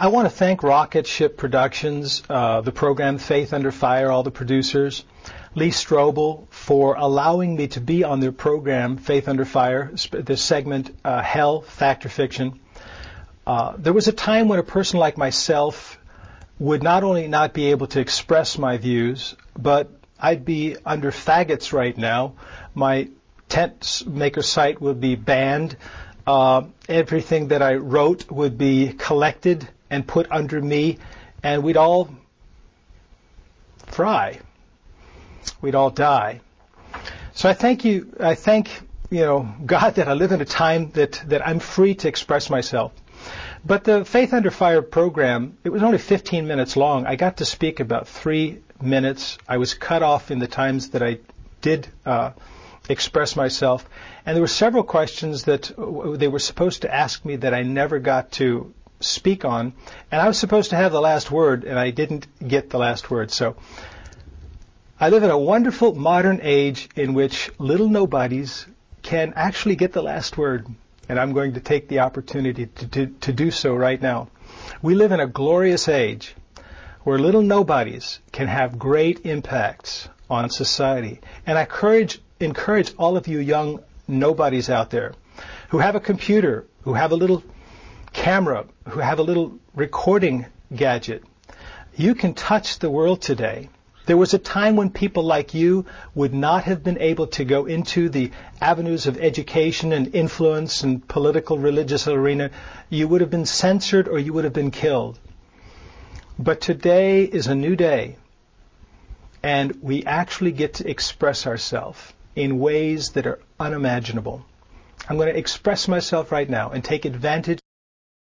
I want to thank Rocket Ship Productions, uh, the program Faith Under Fire, all the producers, Lee Strobel for allowing me to be on their program Faith Under Fire, this segment uh, Hell, Fact or Fiction. Uh, there was a time when a person like myself would not only not be able to express my views, but I'd be under faggots right now. My Tentmaker site would be banned. Uh, everything that I wrote would be collected and put under me, and we'd all fry. We'd all die. So I thank you. I thank you know God that I live in a time that that I'm free to express myself. But the Faith Under Fire program, it was only 15 minutes long. I got to speak about three minutes. I was cut off in the times that I did uh, express myself. And there were several questions that they were supposed to ask me that I never got to speak on. And I was supposed to have the last word, and I didn't get the last word. So I live in a wonderful modern age in which little nobodies can actually get the last word. And I'm going to take the opportunity to, to, to do so right now. We live in a glorious age where little nobodies can have great impacts on society. And I encourage, encourage all of you young nobodies out there who have a computer, who have a little camera, who have a little recording gadget. You can touch the world today. There was a time when people like you would not have been able to go into the avenues of education and influence and political religious arena. You would have been censored or you would have been killed. But today is a new day, and we actually get to express ourselves in ways that are unimaginable. I'm going to express myself right now and take advantage